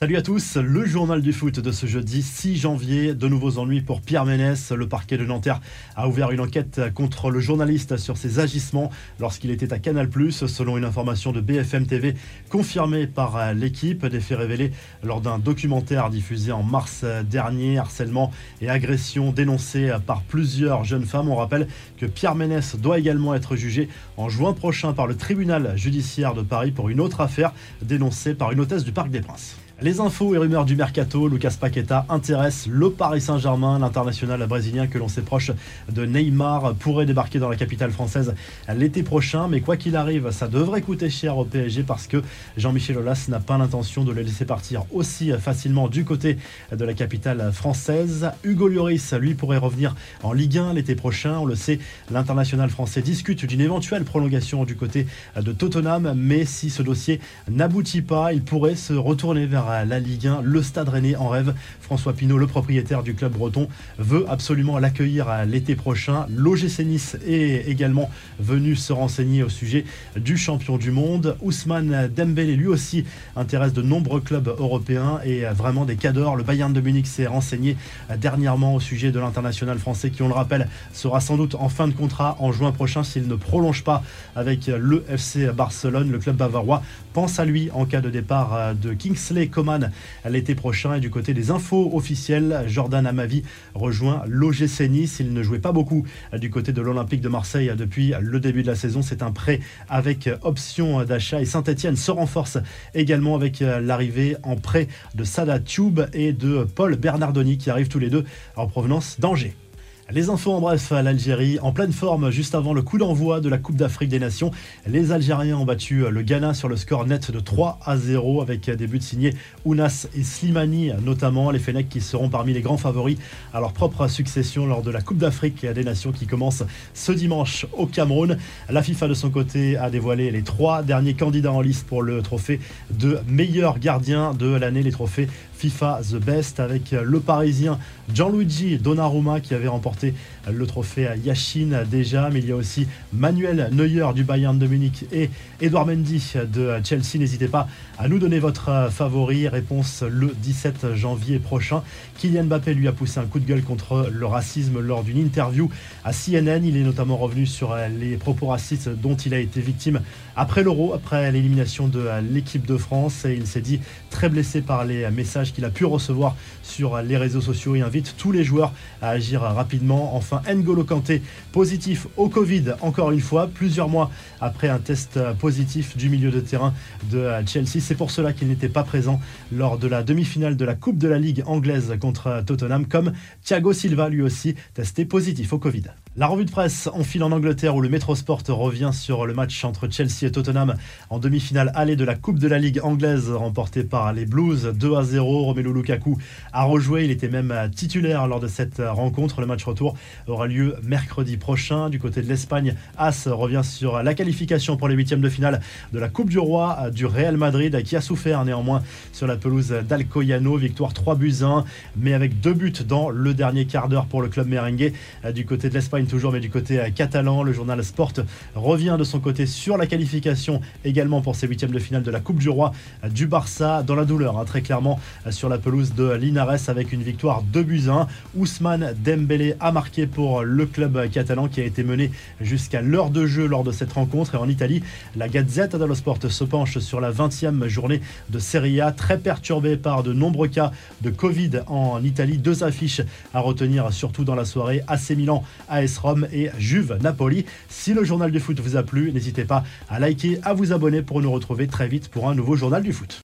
Salut à tous, le journal du foot de ce jeudi 6 janvier. De nouveaux ennuis pour Pierre Ménès. Le parquet de Nanterre a ouvert une enquête contre le journaliste sur ses agissements lorsqu'il était à Canal+, selon une information de BFM TV confirmée par l'équipe. Des faits révélés lors d'un documentaire diffusé en mars dernier. Harcèlement et agression dénoncés par plusieurs jeunes femmes. On rappelle que Pierre Ménès doit également être jugé en juin prochain par le tribunal judiciaire de Paris pour une autre affaire dénoncée par une hôtesse du Parc des Princes. Les infos et rumeurs du mercato, Lucas Paqueta intéresse le Paris Saint-Germain. L'international brésilien que l'on sait proche de Neymar pourrait débarquer dans la capitale française l'été prochain. Mais quoi qu'il arrive, ça devrait coûter cher au PSG parce que Jean-Michel Aulas n'a pas l'intention de le laisser partir aussi facilement du côté de la capitale française. Hugo Lloris, lui, pourrait revenir en Ligue 1 l'été prochain. On le sait, l'international français discute d'une éventuelle prolongation du côté de Tottenham. Mais si ce dossier n'aboutit pas, il pourrait se retourner vers la Ligue 1. Le Stade Rennais en rêve. François Pinault, le propriétaire du club breton, veut absolument l'accueillir l'été prochain. L'OGC Nice est également venu se renseigner au sujet du champion du monde. Ousmane Dembélé, lui aussi, intéresse de nombreux clubs européens et vraiment des cadors. Le Bayern de Munich s'est renseigné dernièrement au sujet de l'international français qui, on le rappelle, sera sans doute en fin de contrat en juin prochain s'il ne prolonge pas avec le FC Barcelone. Le club bavarois pense à lui en cas de départ de Kingsley L'été prochain. Et du côté des infos officielles, Jordan Amavi rejoint l'OGC Nice. Il ne jouait pas beaucoup du côté de l'Olympique de Marseille depuis le début de la saison. C'est un prêt avec option d'achat. Et Saint-Etienne se renforce également avec l'arrivée en prêt de Sada Tube et de Paul Bernardoni qui arrivent tous les deux en provenance d'Angers. Les infos en bref, l'Algérie en pleine forme juste avant le coup d'envoi de la Coupe d'Afrique des Nations. Les Algériens ont battu le Ghana sur le score net de 3 à 0 avec des buts signés Ounas et Slimani notamment. Les Fennecs qui seront parmi les grands favoris à leur propre succession lors de la Coupe d'Afrique des Nations qui commence ce dimanche au Cameroun. La FIFA de son côté a dévoilé les trois derniers candidats en liste pour le trophée de meilleur gardien de l'année, les trophées FIFA The Best avec le Parisien Gianluigi Donnarumma qui avait remporté le trophée à Yashin déjà, mais il y a aussi Manuel Neuer du Bayern de Munich et Edouard Mendy de Chelsea. N'hésitez pas à nous donner votre favori. Réponse le 17 janvier prochain. Kylian Mbappé lui a poussé un coup de gueule contre le racisme lors d'une interview à CNN. Il est notamment revenu sur les propos racistes dont il a été victime après l'Euro, après l'élimination de l'équipe de France. Et il s'est dit très blessé par les messages qu'il a pu recevoir sur les réseaux sociaux et invite tous les joueurs à agir rapidement. Enfin, N'Golo Kanté, positif au Covid, encore une fois, plusieurs mois après un test positif du milieu de terrain de Chelsea. C'est pour cela qu'il n'était pas présent lors de la demi-finale de la Coupe de la Ligue anglaise contre Tottenham, comme Thiago Silva, lui aussi, testé positif au Covid. La revue de presse en file en Angleterre où le Metrosport revient sur le match entre Chelsea et Tottenham en demi-finale allée de la Coupe de la Ligue anglaise remportée par les Blues 2 à 0. Romelu Lukaku a rejoué, il était même titulaire lors de cette rencontre. Le match retour aura lieu mercredi prochain. Du côté de l'Espagne, As revient sur la qualification pour les huitièmes de finale de la Coupe du Roi du Real Madrid qui a souffert néanmoins sur la pelouse d'Alcoyano. Victoire 3 buts 1, mais avec deux buts dans le dernier quart d'heure pour le club merengue. Du côté de l'Espagne, toujours, mais du côté euh, catalan. Le journal Sport revient de son côté sur la qualification également pour ces huitièmes de finale de la Coupe du Roi euh, du Barça dans la douleur, hein, très clairement euh, sur la pelouse de Linares avec une victoire 2 buts 1. Ousmane Dembélé a marqué pour le club catalan qui a été mené jusqu'à l'heure de jeu lors de cette rencontre. Et en Italie, la Gazzetta dello Sport se penche sur la 20e journée de Serie A, très perturbée par de nombreux cas de Covid en Italie. Deux affiches à retenir surtout dans la soirée. AC Milan, AS Rome et Juve Napoli. Si le journal du foot vous a plu, n'hésitez pas à liker, à vous abonner pour nous retrouver très vite pour un nouveau journal du foot.